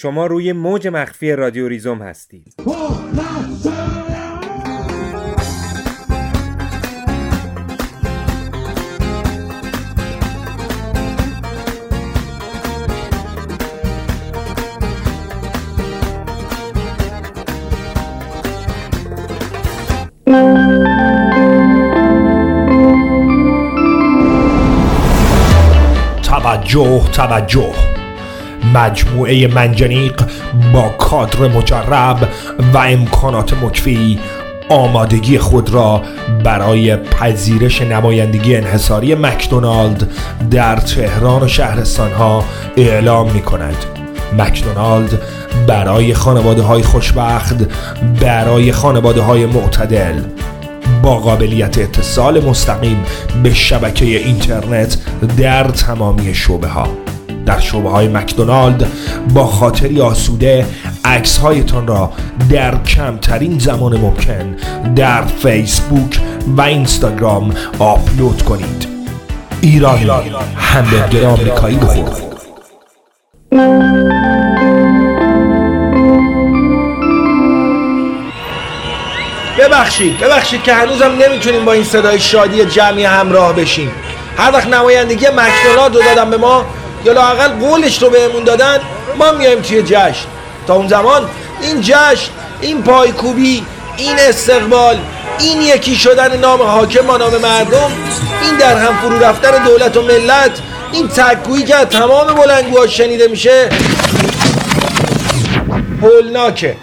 شما روی موج مخفی رادیو ریزوم هستید. توجه توجه. مجموعه منجنیق با کادر مجرب و امکانات مکفی آمادگی خود را برای پذیرش نمایندگی انحصاری مکدونالد در تهران و شهرستان ها اعلام می کند مکدونالد برای خانواده های خوشبخت برای خانواده های معتدل با قابلیت اتصال مستقیم به شبکه اینترنت در تمامی شعبه ها در شعبه های مکدونالد با خاطری آسوده عکس هایتان را در کمترین زمان ممکن در فیسبوک و اینستاگرام آپلود کنید. ایرانی همبرگر آمریکایی بخور. ببخشید ببخشید که هنوزم نمی‌تونیم با این صدای شادی جمعی همراه بشیم. هر وقت نمایندگی مکدونالد رو دادم به ما یا لاقل قولش رو بهمون دادن ما میایم توی جشن. تا اون زمان این جشن این پایکوبی این استقبال این یکی شدن نام حاکم با نام مردم این در هم فرو رفتن دولت و ملت این تکگویی که تمام بلنگوها شنیده میشه هولناکه.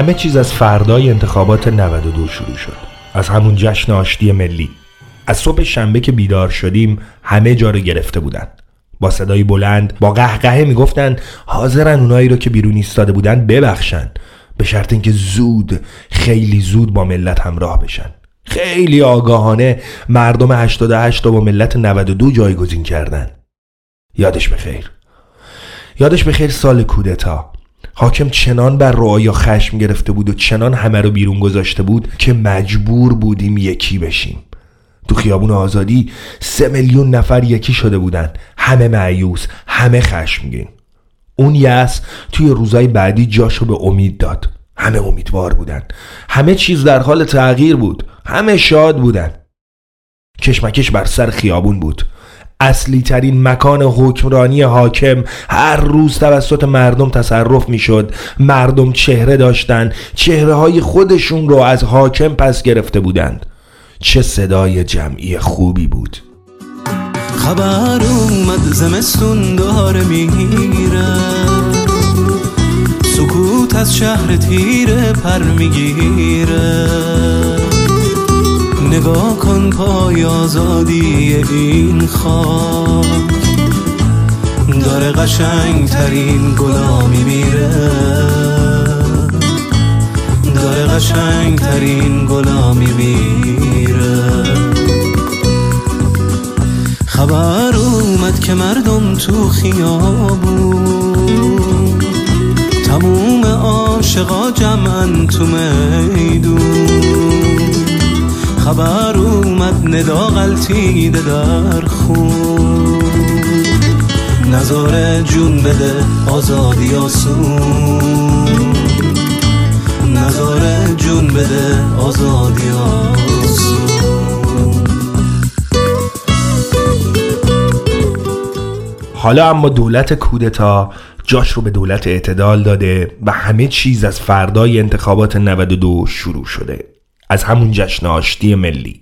همه چیز از فردای انتخابات 92 شروع شد. از همون جشن آشتی ملی. از صبح شنبه که بیدار شدیم همه جا رو گرفته بودن. با صدای بلند با قهقهه می‌گفتن حاضرن اونایی رو که بیرون ایستاده بودن ببخشن. به شرط اینکه زود خیلی زود با ملت همراه بشن. خیلی آگاهانه مردم 88 رو با ملت 92 جایگزین کردن. یادش بخیر. یادش بخیر سال کودتا. حاکم چنان بر رعایا خشم گرفته بود و چنان همه رو بیرون گذاشته بود که مجبور بودیم یکی بشیم. تو خیابون آزادی سه میلیون نفر یکی شده بودن همه معیوس همه خشمگین. اون یس توی روزای بعدی جاشو به امید داد. همه امیدوار بودن همه چیز در حال تغییر بود. همه شاد بودن کشمکش بر سر خیابون بود. اصلی ترین مکان حکمرانی حاکم هر روز توسط مردم تصرف می شد مردم چهره داشتن. چهره های خودشون رو از حاکم پس گرفته بودند. چه صدای جمعی خوبی بود. خبر اومد زمستون داره میره سکوت از شهر تیره پر می‌گیره. نگاه کن پای آزادی این خاک. داره قشنگ ترین گلامی میره. داره قشنگ ترین گلامی میره. خبر اومد که مردم تو خیابون. تموم عاشقا جمعن تو میدون. خبر اومد ندا غلطیده در خون. نظاره جون بده آزادی آسون. نظاره جون بده آزادی آسون. حالا اما دولت کودتا جاش رو به دولت اعتدال داده و همه چیز از فردای انتخابات 92 شروع شده. از همون جشن آشتی ملی.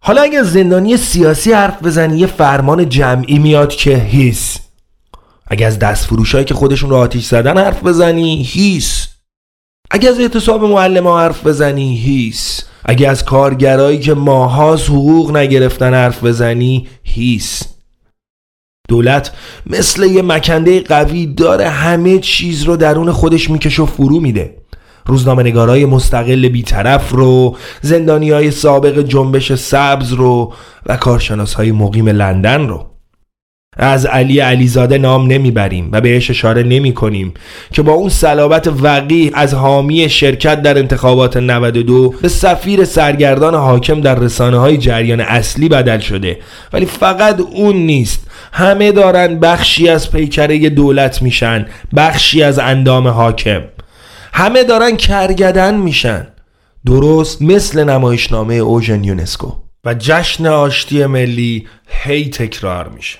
حالا اگر زندانی سیاسی حرف بزنی یه فرمان جمعی میاد که هیس. اگه از دست هایی که خودشون رو آتیش زدن حرف بزنی هیس. اگه از اعتصاب معلم ها حرف بزنی هیس. اگه از کارگرایی که ماهاز حقوق نگرفتن حرف بزنی هیس. دولت مثل یه مکنده قوی داره همه چیز رو درون خودش می‌کشه و فرو میده. روزنامه‌نگارای مستقل بیطرف رو زندانی های سابق جنبش سبز رو و کارشناس های مقیم لندن رو. از علی علیزاده نام نمی‌بریم و بهش اشاره نمی کنیم که با اون صلابت وقیح از حامی شرکت در انتخابات 92 به سفیر سرگردان حاکم در رسانه های جریان اصلی بدل شده. ولی فقط اون نیست. همه دارن بخشی از پیکره دولت میشن بخشی از اندام حاکم. همه دارن کرگدن میشن. درست مثل نمایشنامه اوژن یونسکو. و جشن آشتی ملی هی تکرار میشه.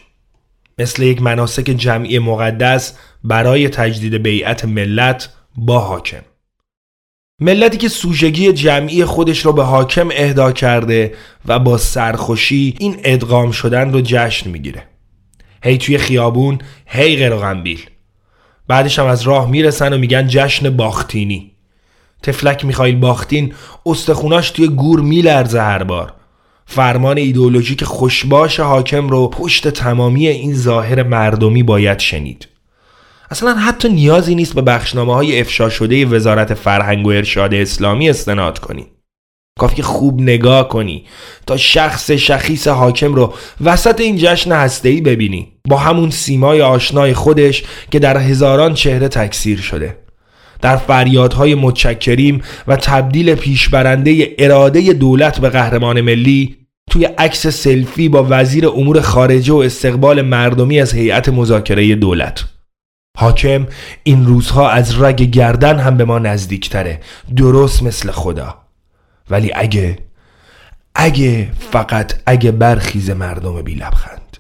مثل یک مناسک جمعی مقدس برای تجدید بیعت ملت با حاکم. ملتی که سوژگی جمعی خودش رو به حاکم اهدا کرده و با سرخوشی این ادغام شدن رو جشن می‌گیره. هی توی خیابون هی غیر غنبیل بعدش هم از راه می‌رسن و میگن جشن باختینی. تفلک میخایل باختین استخوناش توی گور میلرزه هر بار. فرمان ایدولوژیک خوشباش حاکم رو پشت تمامی این ظاهر مردمی باید شنید. اصلا حتی نیازی نیست به بخشنامه های افشا شده وزارت فرهنگ و ارشاد اسلامی استناد کنی. کافی خوب نگاه کنی. تا شخص شخیص حاکم رو وسط این جشن هسته‌ای ببینی. با همون سیمای آشنای خودش که در هزاران چهره تکثیر شده. در فریادهای متشکریم و تبدیل پیشبرنده اراده دولت به قهرمان ملی توی عکس سلفی با وزیر امور خارجه و استقبال مردمی از هیئت مذاکره دولت. حاکم این روزها از رگ گردن هم به ما نزدیکتره. درست مثل خدا. ولی اگه اگه فقط اگه برخیز مردم بی لبخند.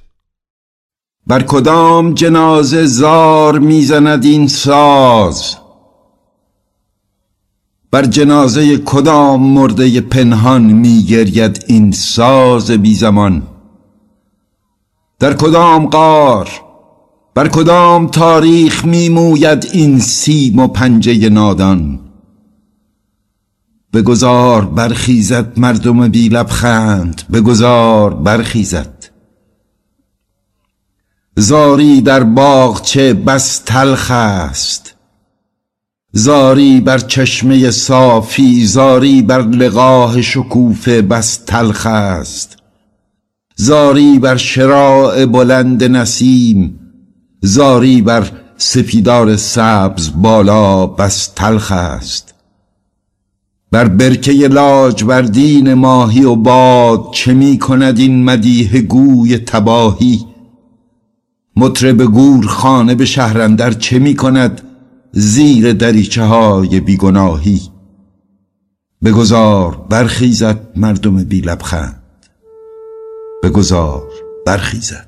بر کدام جنازه زار می‌زند این ساز؟ بر جنازه کدام مرده پنهان میگرید این ساز بی زمان؟ در کدام قار بر کدام تاریخ میموید این سیم و پنجه نادان؟ بگذار برخیزد مردم بی لبخند بگذار برخیزد. زاری در چه بس تلخ است. زاری بر چشمه صافی زاری بر لقاه شکوفه بس تلخ است. زاری بر شراع بلند نسیم زاری بر سپیدار سبز بالا بس تلخ است. بر برکه لاج بر دین ماهی و باد چه می کند این مدیه گوی تباهی؟ مطرب گور خانه به شهرندر چه می کند زیر دریچه های بیگناهی؟ بگذار برخیزد مردم بی لبخند. بگذار برخیزد.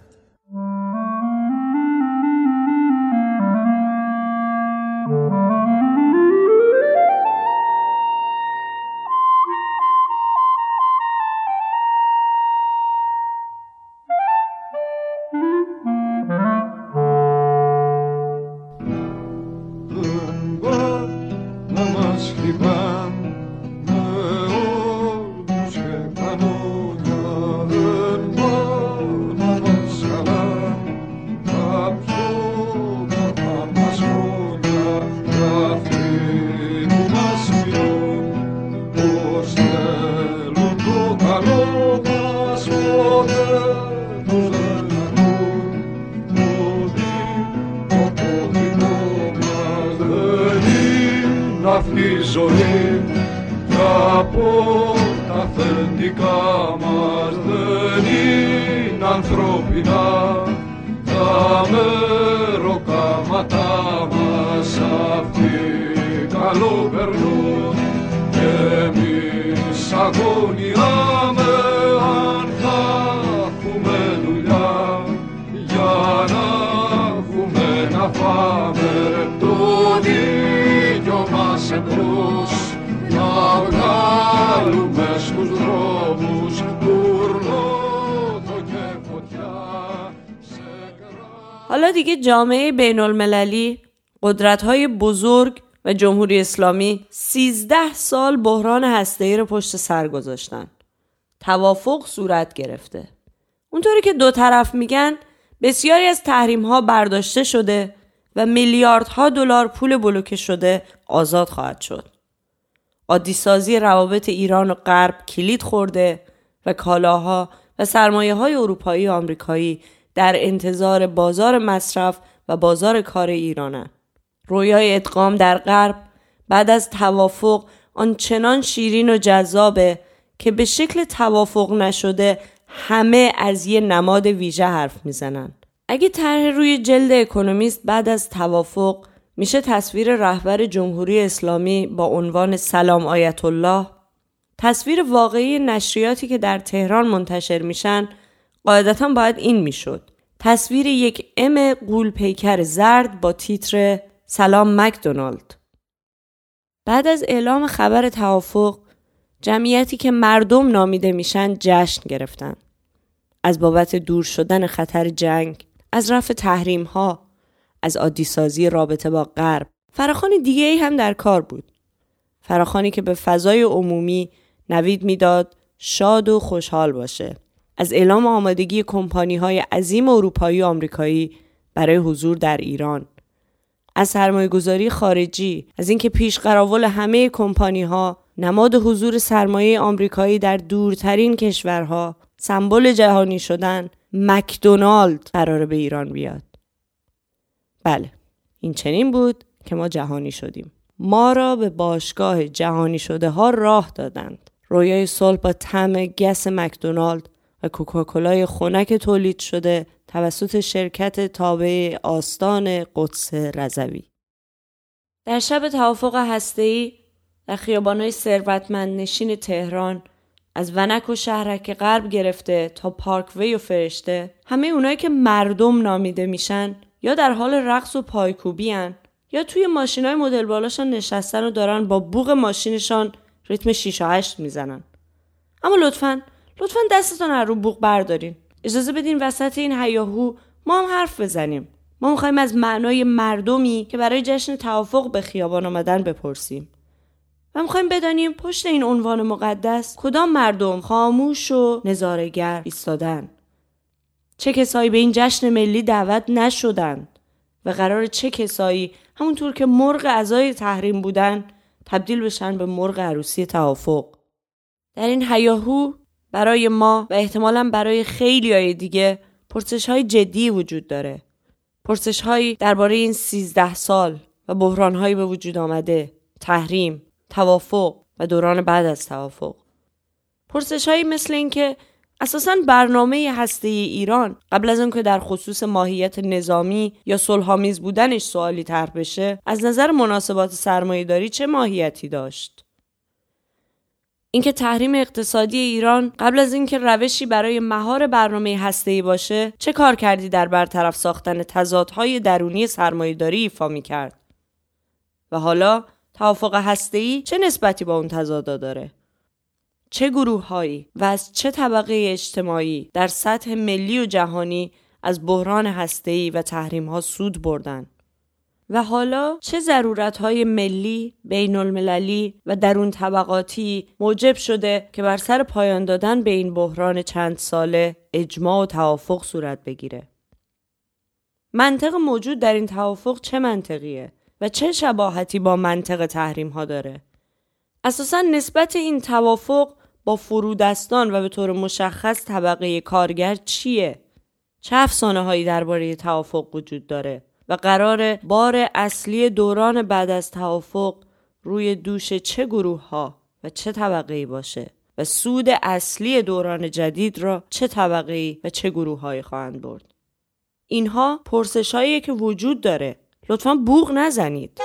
حالا دیگه جامعه بین المللی قدرت های بزرگ و جمهوری اسلامی 13 سال بحران هسته‌ای رو پشت سر گذاشتن. توافق صورت گرفته. اونطوری که دو طرف میگن بسیاری از تحریم ها برداشته شده و میلیاردها دلار پول بلوکه شده آزاد خواهد شد. عادیسازی روابط ایران و غرب کلید خورده و کالاها و سرمایه های اروپایی و آمریکایی در انتظار بازار مصرف و بازار کار ایرانند. رویای ادغام در غرب بعد از توافق آنچنان شیرین و جذابه که به شکل توافق نشده همه از یه نماد ویژه حرف می‌زنن. اگه طرح روی جلد اکونومیست بعد از توافق میشه تصویر رهبر جمهوری اسلامی با عنوان سلام آیت الله تصویر واقعی نشریاتی که در تهران منتشر میشن قاعدتا باید این می‌شد. تصویر یک ام قولپیکر زرد با تیتر سلام مکدونالد. بعد از اعلام خبر توافق جمعیتی که مردم نامیده میشن جشن گرفتن. از بابت دور شدن خطر جنگ از رفع تحریم ها از عادی سازی رابطه با غرب. فراخانی دیگه ای هم در کار بود. فراخانی که به فضای عمومی نوید می‌داد شاد و خوشحال باشه. از اعلام آمادگی کمپانی های عظیم اروپایی و آمریکایی برای حضور در ایران. از سرمایه گذاری خارجی از اینکه پیش قراول همه کمپانی ها نماد حضور سرمایه آمریکایی در دورترین کشورها سمبل جهانی شدن مکدونالد قراره به ایران بیاد. بله این چنین بود که ما جهانی شدیم. ما را به باشگاه جهانی شده ها راه دادند. رویای صلح با طعم گس مکدونالد و کوکاکولای خنک تولید شده توسط شرکت تابع آستان قدس رضوی. در شب توافق هسته‌ای در خیابانهای ثروتمند نشین تهران از ونک و شهرک غرب گرفته تا پارکوی و فرشته همه اونایی که مردم نامیده میشن یا در حال رقص و پایکوبی هن، یا توی ماشین های مدل بالاشان نشستن و دارن با بوغ ماشینشان ریتم 6 و 8 می‌زنن. اما لطفا لطفا دستتان از رو بوغ بردارین. اجازه بدین وسط این هیاهو ما هم حرف بزنیم. ما می‌خوایم از معنای مردمی که برای جشن توافق به خیابان آمدن بپرسیم. و می‌خوایم بدانیم پشت این عنوان مقدس کدام مردم خاموش و نظارگر ایستادن. چه کسایی به این جشن ملی دعوت نشدند و قرار چه کسایی همونطور که مرغ ازای تحریم بودن تبدیل بشن به مرغ عروسی توافق. در این هیاهو برای ما و احتمالا برای خیلی های دیگه پرسش های جدی وجود داره. پرسش هایی درباره این سیزده سال و بحران هایی به وجود آمده تحریم توافق و دوران بعد از توافق. پرسش هایی مثل اینکه اساسا برنامه هسته ایران قبل از که در خصوص ماهیت نظامی یا صلحآمیز بودنش سوالی طرح بشه از نظر مناسبات سرمایهداری چه ماهیتی داشت؟ اینکه تحریم اقتصادی ایران قبل از اینکه روشی برای مهار برنامه هسته‌ای باشه چه کار کردی در برطرف ساختن تضادهای درونی سرمایهداری ایفا می کرد و حالا توافق هسته‌ای چه نسبتی با اون تضادا داره؟ چه گروههایی و از چه طبقه اجتماعی در سطح ملی و جهانی از بحران هسته‌ای و تحریم سود بردن؟ و حالا چه ضرورت های ملی، بین المللی و درون طبقاتی موجب شده که بر سر پایان دادن به این بحران چند ساله اجماع و توافق صورت بگیره. منطق موجود در این توافق چه منطقیه و چه شباهتی با منطق تحریم ها داره؟ اساسا نسبت این توافق با فرودستان و به طور مشخص طبقه کارگر چیه؟ چه افسانه هایی درباره توافق وجود داره؟ و قرار بار اصلی دوران بعد از توافق روی دوش چه گروه ها و چه طبقه ای باشه و سود اصلی دوران جدید را چه طبقه ای و چه گروه هایی خواهند برد. اینها پرسش هایی که وجود داره. لطفا بوغ نزنید.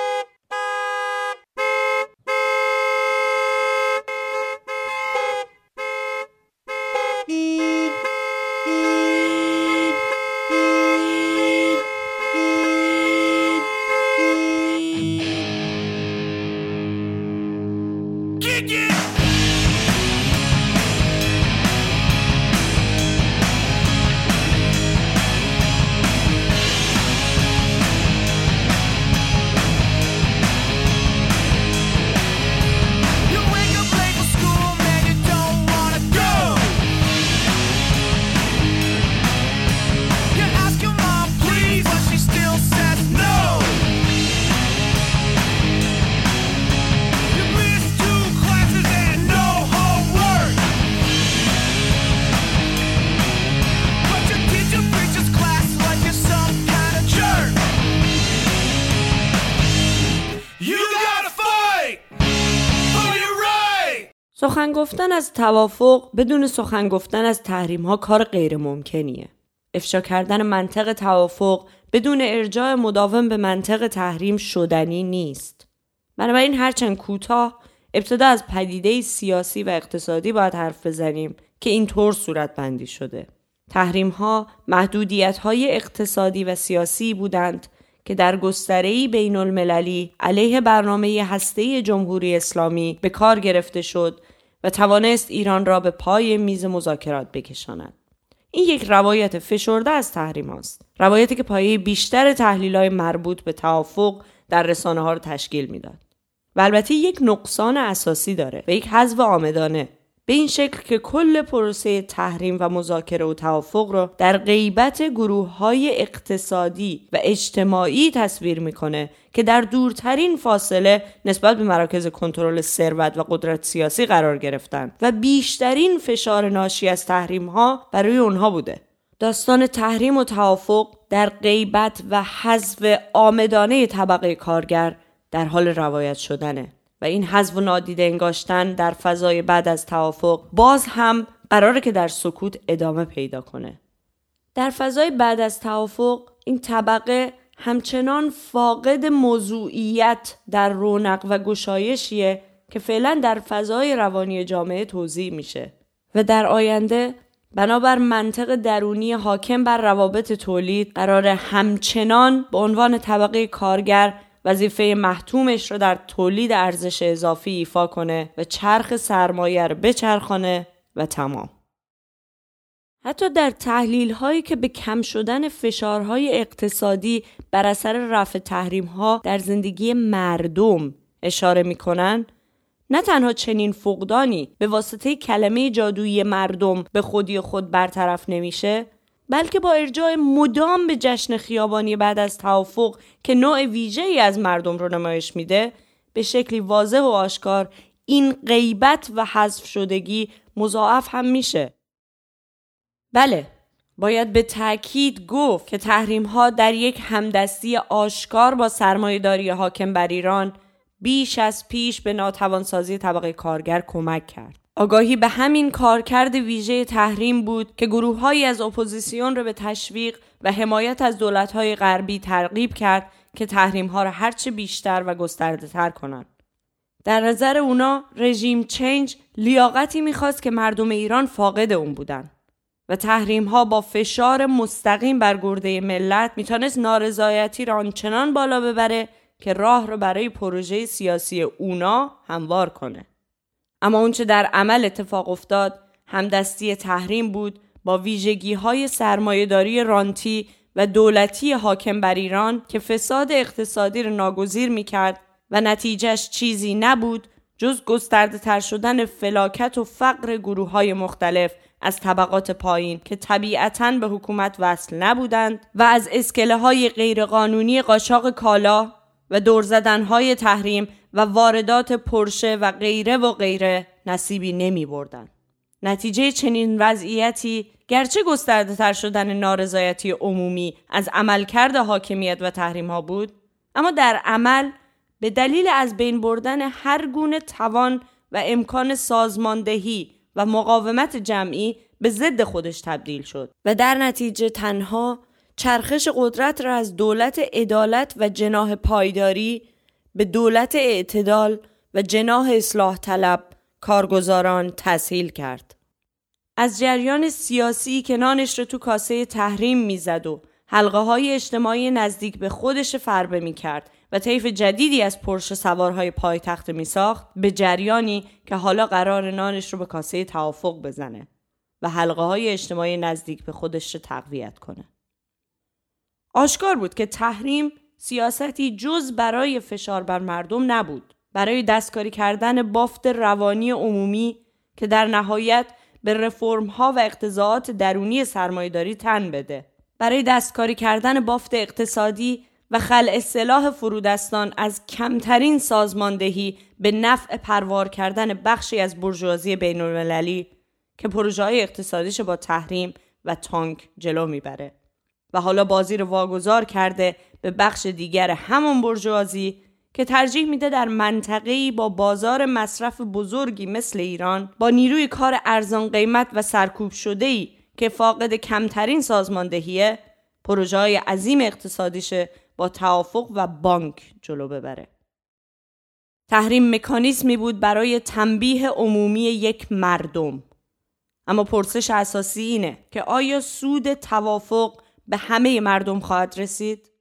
سخن گفتن از توافق بدون سخن گفتن از تحریم ها کار غیر ممکنیه. افشا کردن منطق توافق بدون ارجاع مداوم به منطق تحریم شدنی نیست. بنابراین هرچند کوتاه ابتدا از پدیده سیاسی و اقتصادی باید حرف بزنیم که اینطور صورت بندی شده. تحریم ها محدودیت های اقتصادی و سیاسی بودند که در گستره‌ای بین المللی علیه برنامه هسته جمهوری اسلامی به کار گرفته شد و توانست ایران را به پای میز مذاکرات بکشاند. این یک روایت فشرده از تحریم است. روایتی که پایه بیشتر تحلیل های مربوط به توافق در رسانه ها را تشکیل می‌داد. و البته یک نقصان اساسی داره و یک حذف آمدانه به این شکل که کل پروسه تحریم و مذاکره و توافق را در غیبت گروه های اقتصادی و اجتماعی تصویر می‌کنه که در دورترین فاصله نسبت به مراکز کنترل ثروت و قدرت سیاسی قرار گرفتند و بیشترین فشار ناشی از تحریم ها برای اونها بوده. داستان تحریم و توافق در غیبت و حذف آمدانه طبقه کارگر در حال روایت شدنه. و این حذف و نادیده انگاشتن در فضای بعد از توافق باز هم قراره که در سکوت ادامه پیدا کنه. در فضای بعد از توافق این طبقه همچنان فاقد موضوعیت در رونق و گشایشیه که فعلا در فضای روانی جامعه توضیح میشه و در آینده بنابر منطق درونی حاکم بر روابط تولید قرار همچنان به عنوان طبقه کارگر وظیفه محتومش رو در تولید ارزش اضافی ایفا کنه و چرخ سرمایه رو بچرخانه و تمام. حتی در تحلیل هایی که به کم شدن فشارهای اقتصادی بر اثر رفع تحریم ها در زندگی مردم اشاره می‌کنن نه تنها چنین فقدانی به واسطه کلمه جادویی مردم به خودی خود برطرف نمیشه بلکه با ارجاع مدام به جشن خیابانی بعد از توافق که نوع ویژه ای از مردم رو نمایش میده به شکلی واضح و آشکار این غیبت و حذف شدگی مضاعف هم میشه. بله باید به تاکید گفت که تحریم ها در یک همدستی آشکار با سرمایهداری حاکم بر ایران بیش از پیش به ناتوانسازی طبقه کارگر کمک کرد. آگاهی به همین کارکرد ویژه تحریم بود که گروههایی از اپوزیسیون را به تشویق و حمایت از دولتهای غربی ترغیب کرد که تحریم ها را هرچه بیشتر و گسترده تر کنند. در نظر اونا regime change لیاقتی می‌خواست که مردم ایران فاقد اون بودن و تحریم ها با فشار مستقیم بر گرده ملت می‌تونست نارضایتی را آنچنان بالا ببره که راه را برای پروژه سیاسی اونا هموار کنه. اما اونچه در عمل اتفاق افتاد همدستی تحریم بود با ویژگی های سرمایهداری رانتی و دولتی حاکم بر ایران که فساد اقتصادی را ناگزیر می کرد و نتیجهش چیزی نبود جز گسترده تر شدن فلاکت و فقر گروه های مختلف از طبقات پایین که طبیعتا به حکومت وصل نبودند و از اسکله های غیرقانونی قاچاق کالا و دور های تحریم و واردات پرشه و غیره و غیره نصیبی نمی بردن. نتیجه چنین وضعیتی گرچه گسترده تر شدن نارضایتی عمومی از عملکرد حاکمیت و تحریم ها بود اما در عمل به دلیل از بین بردن هر گونه توان و امکان سازماندهی و مقاومت جمعی به ضد خودش تبدیل شد و در نتیجه تنها چرخش قدرت را از دولت عدالت و جناه پایداری به دولت اعتدال و جناه اصلاح طلب کارگزاران تسهیل کرد. از جریان سیاسی که نانش را تو کاسه تحریم می‌زد و حلقه های اجتماعی نزدیک به خودش فربه می کرد و طیف جدیدی از پرش سوارهای پایتخت می ساخت به جریانی که حالا قرار نانش رو به کاسه توافق بزنه و حلقه های اجتماعی نزدیک به خودش رو تقویت کنه. آشکار بود که تحریم سیاستی جز برای فشار بر مردم نبود برای دستکاری کردن بافت روانی عمومی که در نهایت به رفرم ها و اقتضاعات درونی سرمایهداری تن بده برای دستکاری کردن بافت اقتصادی و خلع سلاح فرودستان از کمترین سازماندهی به نفع پروار کردن بخشی از برجوازی بین المللی که پروژه های اقتصادیش با تحریم و تانک جلو می‌بره. و حالا بازی رو واگذار کرده به بخش دیگر همون برجوازی که ترجیح میده در منطقه‌ای با بازار مصرف بزرگی مثل ایران با نیروی کار ارزان قیمت و سرکوب شده‌ای که فاقد کمترین سازماندهیه پروژه های عظیم اقتصادیشه با توافق و بانک جلو ببره. تحریم مکانیزمی بود برای تنبیه عمومی یک مردم. اما پرسش اساسی اینه که آیا سود توافق به همه مردم خواهد رسید؟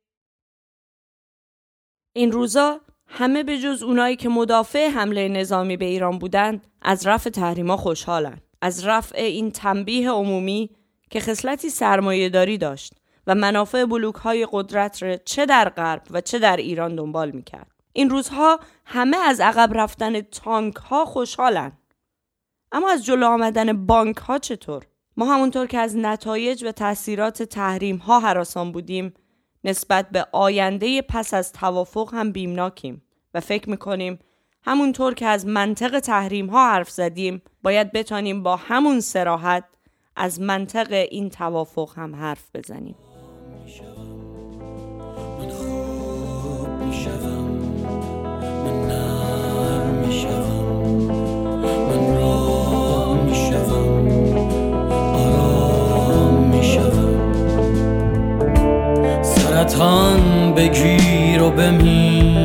این روزا همه به جز اونایی که مدافع حمله نظامی به ایران بودند از رفع تحریما خوشحالن. از رفع این تنبیه عمومی که خصلتی سرمایهداری داشت و منافع بلوک های قدرت را چه در غرب و چه در ایران دنبال می‌کرد. این روزها همه از عقب رفتن تانک ها خوشحالن. اما از جلو آمدن بانک ها چطور؟ ما همونطور که از نتایج و تاثیرات تحریم ها حراسان بودیم نسبت به آینده پس از توافق هم بیمناکیم و فکر می‌کنیم همونطور که از منطق تحریم ها حرف زدیم باید بتانیم با همون سراحت از منطق این توافق هم حرف بزنیم. سرطان بگیر و بمیر.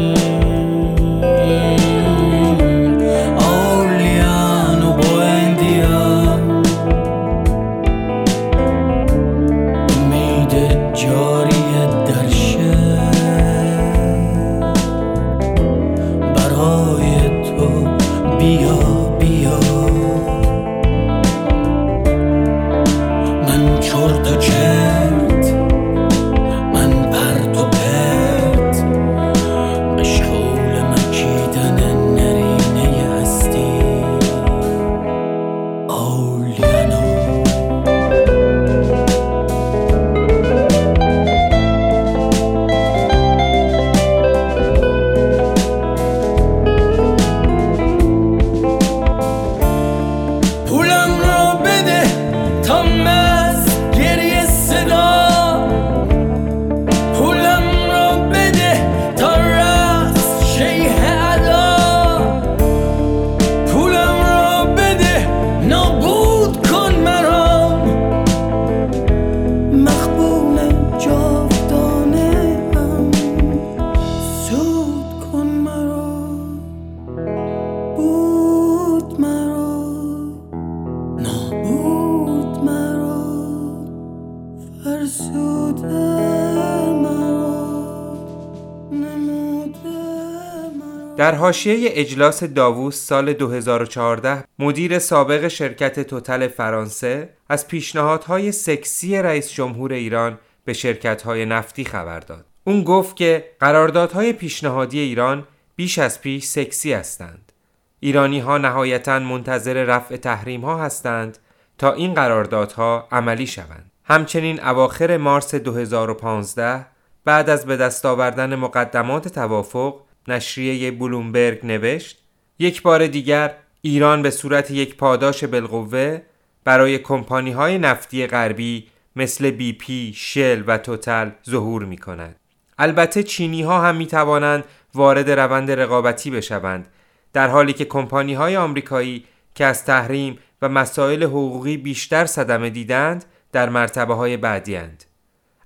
در حاشیه اجلاس داووس سال 2014 مدیر سابق شرکت توتل فرانسه از پیشنهادهای سکسی رئیس جمهور ایران به شرکت‌های نفتی خبر داد. اون گفت که قراردادهای پیشنهادی ایران بیش از پیش سکسی هستند. ایرانی ها نهایتا منتظر رفع تحریم ها هستند تا این قراردادها عملی شوند. همچنین اواخر مارس 2015 بعد از به دست آوردن مقدمات توافق نشریه بلومبرگ نوشت یک بار دیگر ایران به صورت یک پاداش بالقوه برای کمپانی های نفتی غربی مثل بی پی، شل و توتل ظهور می کند. البته چینی ها هم می توانند وارد روند رقابتی بشوند در حالی که کمپانی های آمریکایی که از تحریم و مسائل حقوقی بیشتر صدمه دیدند در مرتبه های بعدی اند.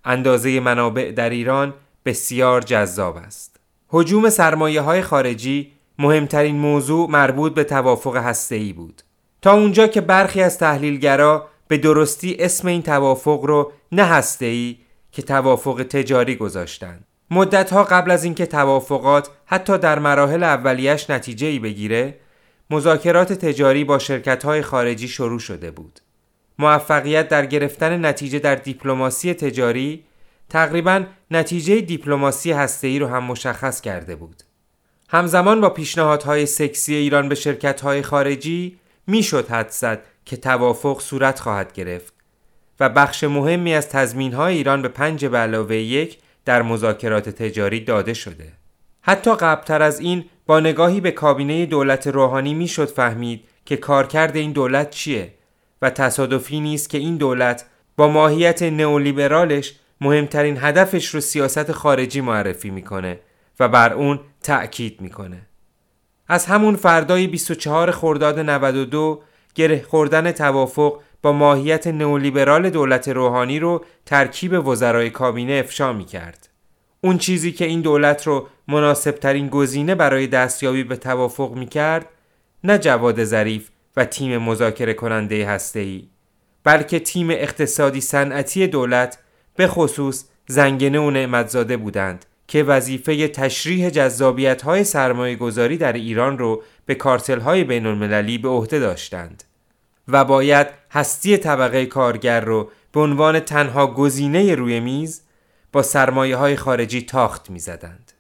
اندازه منابع در ایران بسیار جذاب است. حجوم سرمایه های خارجی مهمترین موضوع مربوط به توافق ای بود. تا اونجا که برخی از تحلیلگرا به درستی اسم این توافق رو نه ای که توافق تجاری گذاشتند. مدتها قبل از اینکه توافقات حتی در مراحل اولیش نتیجه ای بگیره، مذاکرات تجاری با شرکت های خارجی شروع شده بود. موفقیت در گرفتن نتیجه در دیپلماسی تجاری تقریبا نتیجه دیپلماسی هسته‌ای رو هم مشخص کرده بود. همزمان با پیشنهادهای سکسی ایران به شرکت‌های خارجی می‌شد حد زد که توافق صورت خواهد گرفت و بخش مهمی از تضمین‌های ایران به پنج به علاوه یک در مذاکرات تجاری داده شده. حتی قبلتر از این با نگاهی به کابینه دولت روحانی می‌شد فهمید که کارکرد این دولت چیه و تصادفی نیست که این دولت با ماهیت نئولیبرالش مهمترین هدفش رو سیاست خارجی معرفی می‌کنه و بر اون تأکید می‌کنه. از همون فردای 24 خرداد 92 گره خوردن توافق با ماهیت نئولیبرال دولت روحانی رو ترکیب وزرای کابینه افشا می کرد. اون چیزی که این دولت رو مناسب ترین گزینه برای دستیابی به توافق می کرد نه جواد ظریف و تیم مذاکره کننده هسته‌ای بلکه تیم اقتصادی صنعتی دولت به خصوص زنگنه و نعمتزاده بودند که وظیفه تشریح جذابیت های سرمایه گذاری در ایران رو به کارتل های بین المللی به عهده داشتند و باید هستی طبقه کارگر رو به عنوان تنها گزینه روی میز با سرمایه های خارجی تاخت می زدند.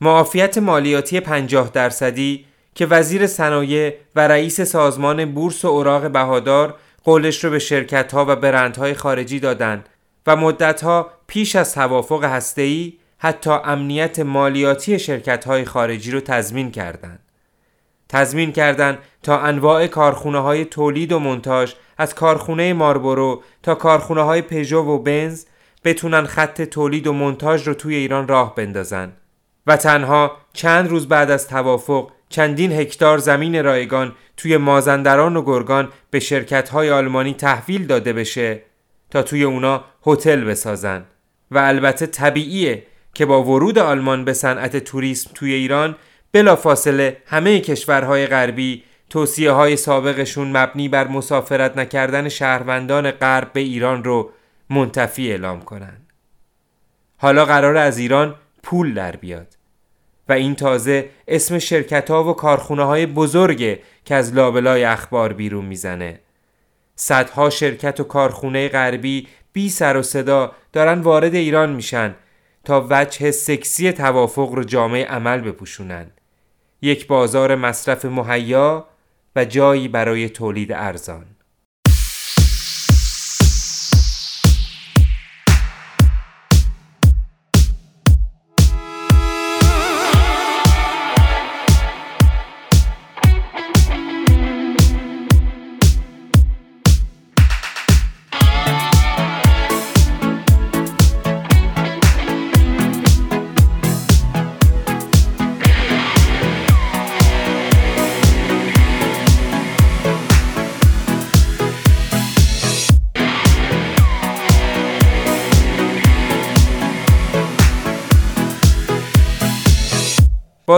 معافیت مالیاتی 50 درصدی که وزیر صنایع و رئیس سازمان بورس و اوراق بهادار قولش رو به شرکت ها و برندهای خارجی دادند و مدتها پیش از توافق هسته‌ای حتی امنیت مالیاتی شرکت های خارجی رو تضمین کردند. تضمین کردند تا انواع کارخونه های تولید و منتاج از کارخونه ماربورو تا کارخونه های پژو و بنز بتونن خط تولید و منتاج رو توی ایران راه بندازن و تنها چند روز بعد از توافق چندین هکتار زمین رایگان توی مازندران و گرگان به شرکت های آلمانی تحویل داده بشه تا توی اونا هتل بسازن. و البته طبیعیه که با ورود آلمان به صنعت توریسم توی ایران بلافاصله همه کشورهای غربی توصیه های سابقشون مبنی بر مسافرت نکردن شهروندان غرب به ایران رو منتفی اعلام کنن. حالا قرار از ایران پول در بیاد. و این تازه اسم شرکت ها و کارخونه های بزرگه که از لابلای اخبار بیرون می‌زنه. صدها شرکت و کارخونه غربی بی سر و صدا دارن وارد ایران میشن تا وجه سکسی توافق رو جامعه عمل بپوشونن. یک بازار مصرف مهیا و جایی برای تولید ارزان.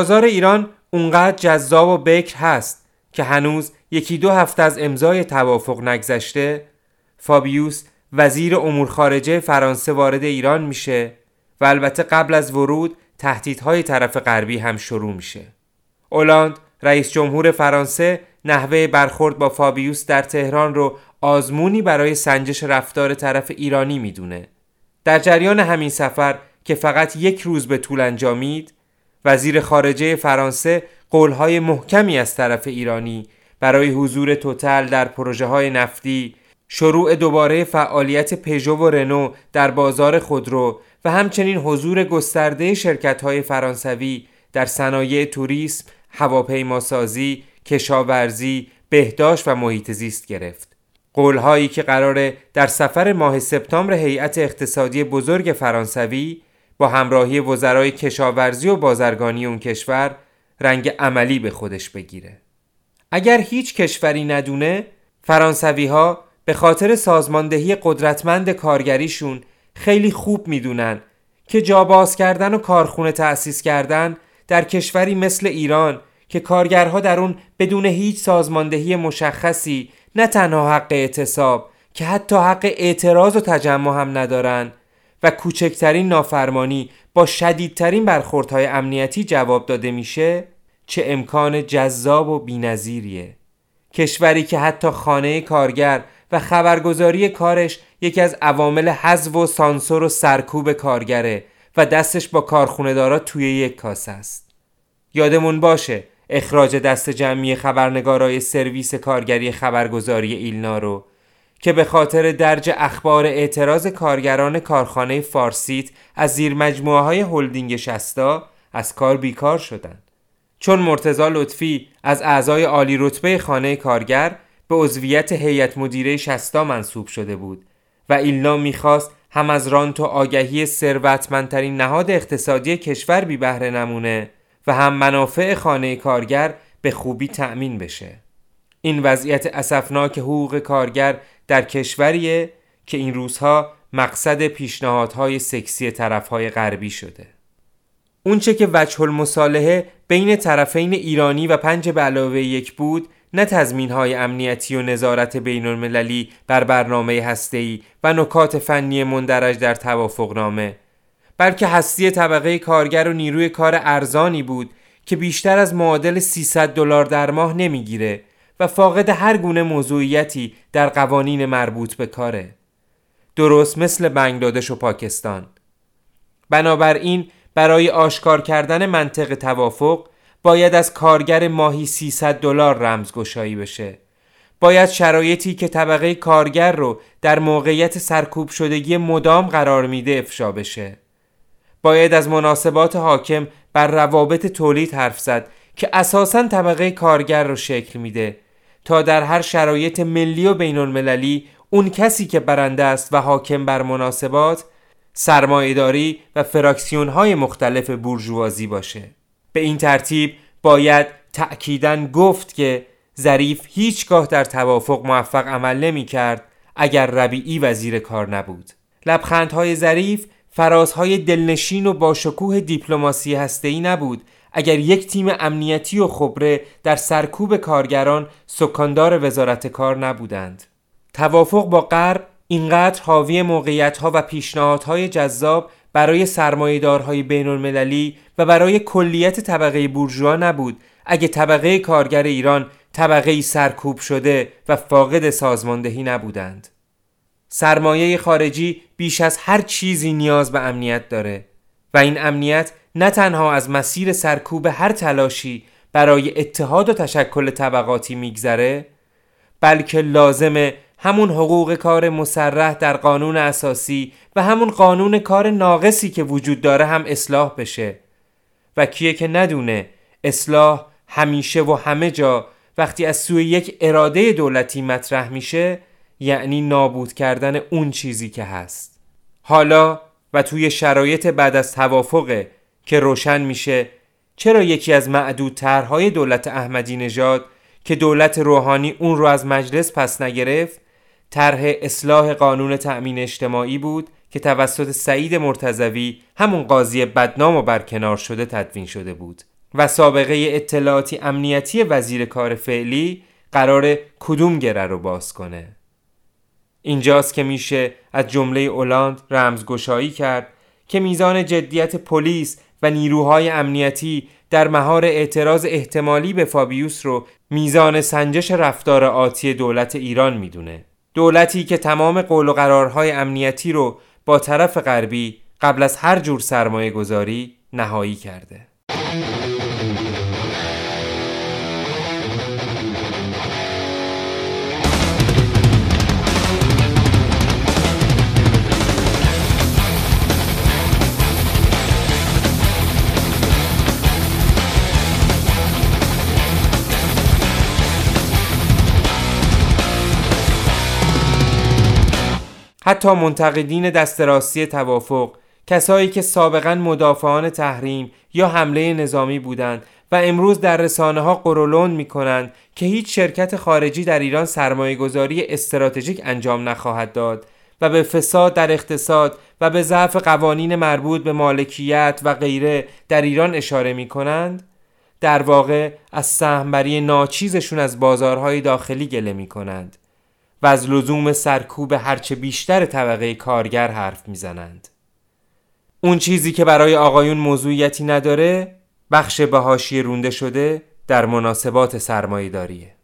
بازار ایران اونقدر جذاب و بکر هست که هنوز یکی دو هفته از امضای توافق نگذشته فابیوس وزیر امور خارجه فرانسه وارد ایران میشه و البته قبل از ورود تهدیدهای طرف غربی هم شروع میشه. اولاند رئیس جمهور فرانسه نحوه برخورد با فابیوس در تهران رو آزمونی برای سنجش رفتار طرف ایرانی می‌دونه. در جریان همین سفر که فقط یک روز به طول انجامید وزیر خارجه فرانسه قولهای محکمی از طرف ایرانی برای حضور توتل در پروژه های نفتی شروع دوباره فعالیت پژو و رنو در بازار خودرو و همچنین حضور گسترده شرکت های فرانسوی در صنایع توریسم، هواپیماسازی، کشاورزی، بهداشت و محیط زیست گرفت. قولهایی که قراره در سفر ماه سپتامبر هیئت اقتصادی بزرگ فرانسوی با همراهی وزرای کشاورزی و بازرگانی اون کشور رنگ عملی به خودش بگیره. اگر هیچ کشوری ندونه فرانسوی ها به خاطر سازماندهی قدرتمند کارگریشون خیلی خوب می‌دونن که جا باز کردن و کارخونه تأسیس کردن در کشوری مثل ایران که کارگرها در اون بدون هیچ سازماندهی مشخصی نه تنها حق اعتصاب که حتی حق اعتراض و تجمع هم ندارن و کوچکترین نافرمانی با شدیدترین برخوردهای امنیتی جواب داده میشه چه امکان جذاب و بینظیریه. کشوری که حتی خانه کارگر و خبرگزاری کارش یکی از عوامل حذف و سانسور و سرکوب کارگره و دستش با کارخونه توی یک کاسه است. یادمون باشه اخراج دست جمعی خبرنگارای سرویس کارگری خبرگزاری ایلنا رو که به خاطر درج اخبار اعتراض کارگران کارخانه فارسیت از زیر مجموعه های هلدینگ شستا از کار بیکار شدند. چون مرتزا لطفی از اعضای عالی رتبه خانه کارگر به عضویت هیئت مدیره شستا منصوب شده بود و ایلنا می‌خواست هم از رانت و آگهی ثروتمندترین نهاد اقتصادی کشور بی بهره نمونه و هم منافع خانه کارگر به خوبی تأمین بشه این وضعیت اسفناک حقوق کارگر در کشوریه که این روزها مقصد پیشنهادهای سکسی طرفهای غربی شده. اونچه که وجه المصالحه بین طرفین ایرانی و پنج به علاوه یک بود نه تضمین های امنیتی و نظارت بین المللی بر برنامه هسته‌ای و نکات فنی مندرج در توافقنامه بلکه هستی طبقه کارگر و نیروی کار ارزانی بود که بیشتر از معادل 300 دلار در ماه نمی‌گیره و فاقد هر گونه موضوعیتی در قوانین مربوط به کاره. درست مثل بنگلادش و پاکستان. بنابراین برای آشکار کردن منطق توافق باید از کارگر ماهی 300 دلار رمزگشایی بشه. باید شرایطی که طبقه کارگر رو در موقعیت سرکوب شدگی مدام قرار میده افشا بشه. باید از مناسبات حاکم بر روابط تولید حرف زد که اساسا طبقه کارگر رو شکل میده تا در هر شرایط ملی و بین المللی اون کسی که برنده است و حاکم بر مناسبات سرمایهداری و فراکسیون های مختلف بورژوازی باشه. به این ترتیب باید تأکیدن گفت که ظریف هیچگاه در توافق موفق عمل نمی کرد اگر ربیعی وزیر کار نبود. لبخندهای ظریف فرازهای دلنشین و با شکوه دیپلماسی هسته‌ای نبود اگر یک تیم امنیتی و خبره در سرکوب کارگران سکاندار وزارت کار نبودند. توافق با غرب اینقدر حاوی موقعیت‌ها و پیشنهادهای جذاب برای سرمایه‌دارهای بین المللی و برای کلیت طبقه بورژوا نبود اگه طبقه کارگر ایران طبقه سرکوب شده و فاقد سازماندهی نبودند. سرمایه خارجی بیش از هر چیزی نیاز به امنیت داره. و این امنیت نه تنها از مسیر سرکوب هر تلاشی برای اتحاد و تشکل طبقاتی میگذره بلکه لازمه همون حقوق کار مسرح در قانون اساسی و همون قانون کار ناقصی که وجود داره هم اصلاح بشه. و کیه که ندونه اصلاح همیشه و همه جا وقتی از سوی یک اراده دولتی مطرح میشه یعنی نابود کردن اون چیزی که هست. حالا و توی شرایط بعد از توافقه که روشن میشه چرا یکی از معدود طرحهای دولت احمدی نژاد که دولت روحانی اون رو از مجلس پس نگرفت طرح اصلاح قانون تأمین اجتماعی بود که توسط سعید مرتزوی همون قاضی بدنام و برکنار شده تدوین شده بود و سابقه اطلاعاتی امنیتی وزیر کار فعلی قرار کدوم گره رو باز کنه. اینجاست که میشه از جمله اولاند رمزگشایی کرد که میزان جدیت پلیس و نیروهای امنیتی در مهار اعتراض احتمالی به فابیوس رو میزان سنجش رفتار آتی دولت ایران می‌دونه. دولتی که تمام قول و قرارهای امنیتی رو با طرف غربی قبل از هر جور سرمایه گذاری نهایی کرده. حتی منتقدین دست راستی توافق کسایی که سابقا مدافعان تحریم یا حمله نظامی بودند و امروز در رسانه ها قرولون می کنند که هیچ شرکت خارجی در ایران سرمایه گذاری استراتژیک انجام نخواهد داد و به فساد در اقتصاد و به ضعف قوانین مربوط به مالکیت و غیره در ایران اشاره می کنند در واقع از سهمبری ناچیزشون از بازارهای داخلی گله می کنند و از لزوم سرکوب هرچه بیشتر طبقه کارگر حرف می‌زنند. اون چیزی که برای آقایون موضوعیتی نداره بخش به رونده شده در مناسبات سرمایه‌داریه.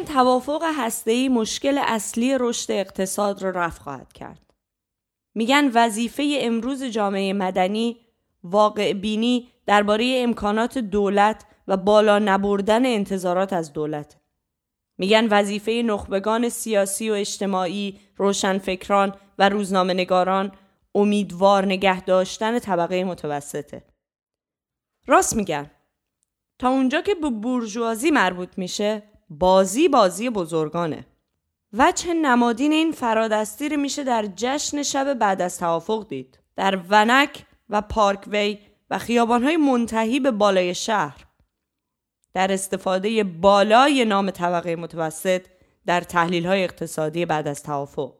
میگن توافق هسته‌ای مشکل اصلی رشد اقتصاد را رفع خواهد کرد. میگن وظیفه امروز جامعه مدنی واقع بینی درباره امکانات دولت و بالا نبردن انتظارات از دولت. میگن وظیفه نخبگان سیاسی و اجتماعی، روشنفکران و روزنامه نگاران امیدوار نگه داشتن طبقه متوسطه. راست میگن. تا اونجا که به بورژوازی مربوط میشه بازی بازی بزرگانه. وچه نمادین این فرادستی رو میشه در جشن شب بعد از توافق دید. در ونک و پارکوی و خیابانهای منتهی به بالای شهر. در استفاده بالای نام طبقه متوسط در تحلیل های اقتصادی بعد از توافق.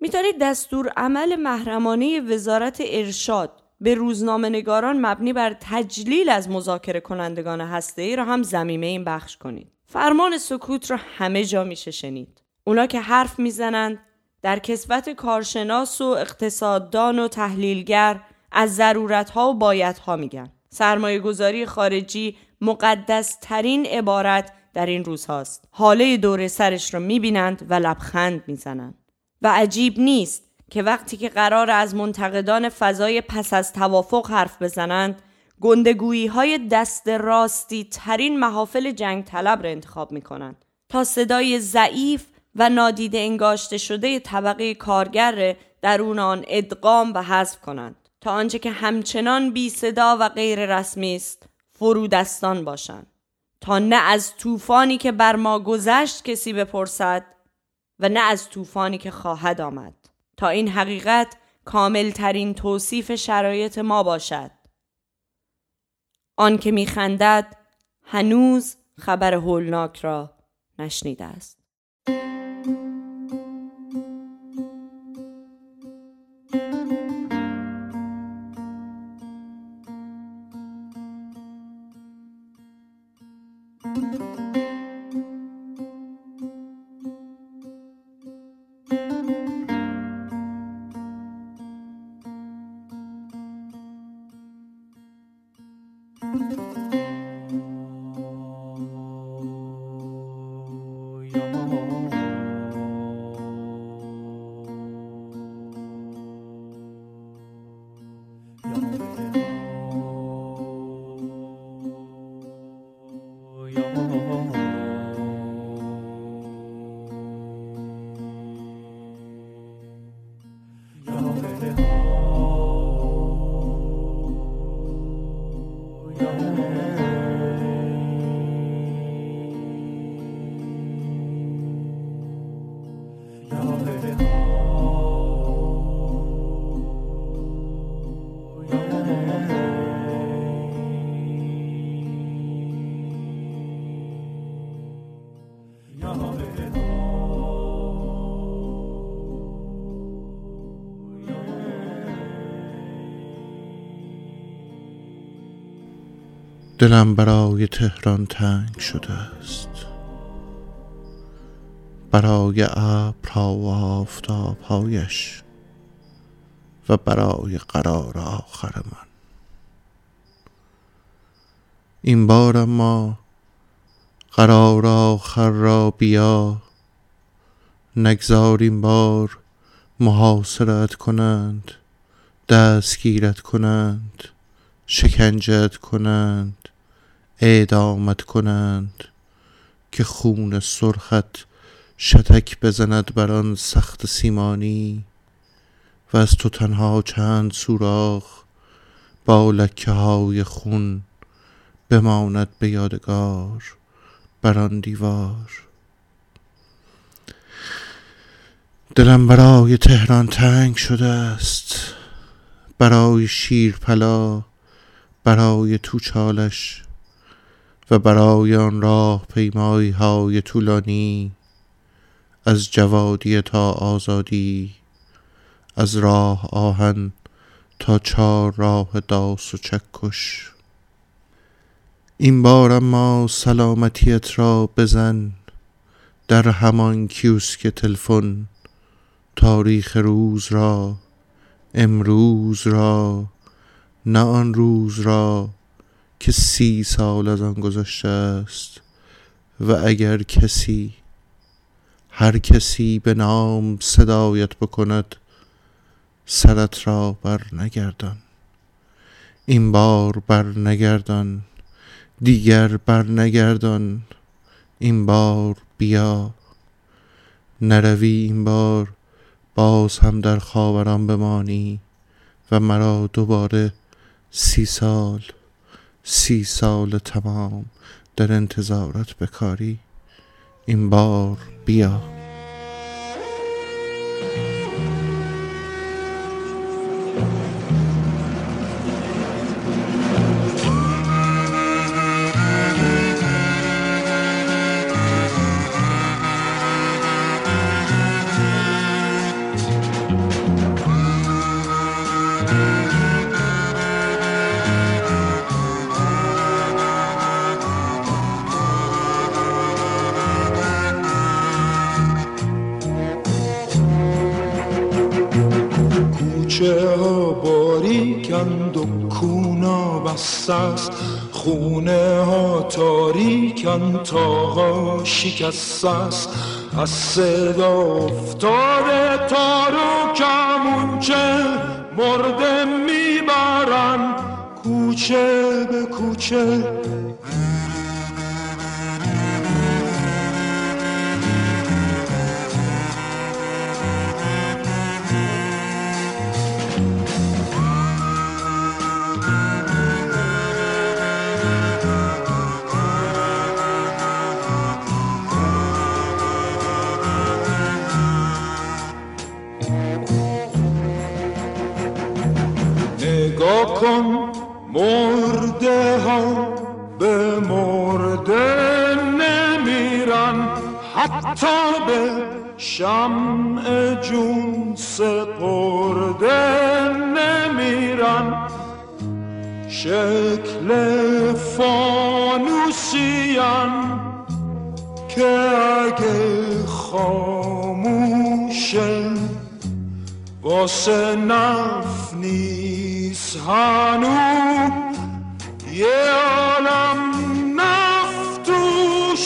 می‌تونید دستور عمل محرمانه وزارت ارشاد به روزنامه نگاران مبنی بر تجلیل از مذاکره کنندگان هسته ای را هم زمیمه این بخش کنید. فرمان سکوت را همه جا میشه شنید. اونا که حرف می‌زنند در کسبت کارشناس و اقتصاددان و تحلیلگر از ضرورت ها و باید ها میگن. سرمایه گذاری خارجی مقدس ترین عبارت در این روز هاست. حاله دور سرش را می‌بینند و لبخند می‌زنند. و عجیب نیست که وقتی که قرار از منتقدان فضای پس از توافق حرف بزنند گندگویی های دست راستی ترین محافل جنگ طلب را انتخاب می کنند تا صدای ضعیف و نادیده انگاشته شده طبقه کارگر درون آن ادغام و حذف کنند تا آنچه که همچنان بی صدا و غیر رسمی است فرودستان باشند. تا نه از طوفانی که بر ما گذشت کسی بپرسد و نه از طوفانی که خواهد آمد. تا این حقیقت کامل ترین توصیف شرایط ما باشد. آن که میخندد هنوز خبر هولناک را نشنیده است. دلم برای تهران تنگ شده است. برای ابرها و آفتابهایش و برای قرار آخر من. این بار اما قرار آخر را بیا. نگذار این بار محاصرت کنند دستگیرت کنند شکنجت کنند. اعدامت کنند که خون سرخت شتک بزند بر آن سخت سیمانی و از تو تنها چند سوراخ با لکه های خون بماند به یادگار بر آن دیوار. دلم برای تهران تنگ شده است. برای شیرپلا برای توچالش و برای آن راه پیمایی های طولانی از جوادی تا آزادی از راه آهن تا چار راه داس و چکش. این بار اما سلامتیت را بزن در همان کیوسک تلفن. تاریخ روز را امروز را نه آن روز را. که سی سال از آن گذشته است و اگر کسی هر کسی به نام صدایت بکند سرت را بر نگردان. این بار بر نگردان دیگر بر نگردان. این بار بیا. نروی این بار باز هم در خاوران بمانی و مرا دوباره سی سال سی سال تمام در انتظارت بکاری این بار بیا. خونه ها تاریکند تاها شکسته است. از صدا افتاده تار و کمونچه مرده می‌برن. کوچه به کوچه کن مرده ها به مرده نمیرن. حتی به شمع جون سپرده نمیرن. شکل فانوسیان که اگه خاموشه واسه نف هانو یه عالم نفت و